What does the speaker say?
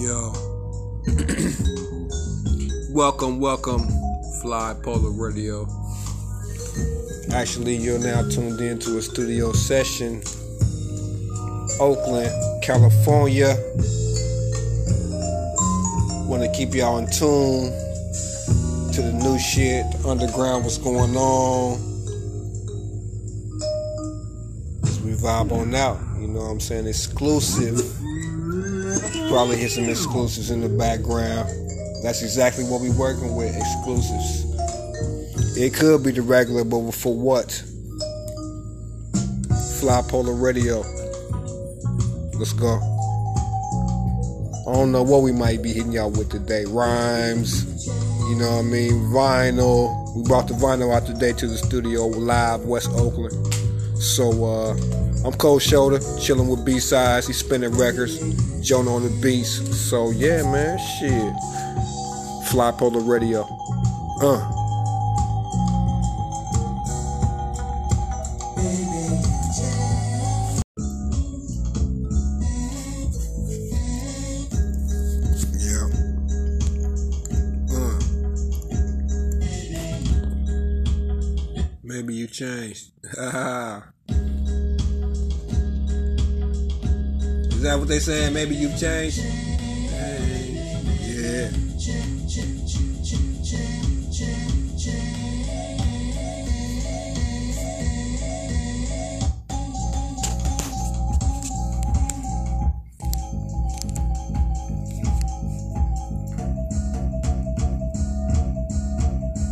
Yo. welcome, welcome, Fly Polar Radio. Actually, you're now tuned in to a studio session, Oakland, California. Want to keep y'all in tune to the new shit, underground, what's going on. As we vibe on out, you know what I'm saying? Exclusive. Probably hit some exclusives in the background. That's exactly what we're working with exclusives. It could be the regular, but for what? Fly Polar Radio. Let's go. I don't know what we might be hitting y'all with today. Rhymes, you know what I mean? Vinyl. We brought the vinyl out today to the studio live, West Oakland. So, uh, I'm Cold Shoulder, chilling with B sides. He's spinning records. Jonah on the beats. So yeah, man, shit. Fly Polar Radio. Uh. Maybe you changed. Is that what they saying? Maybe you've changed? Yeah.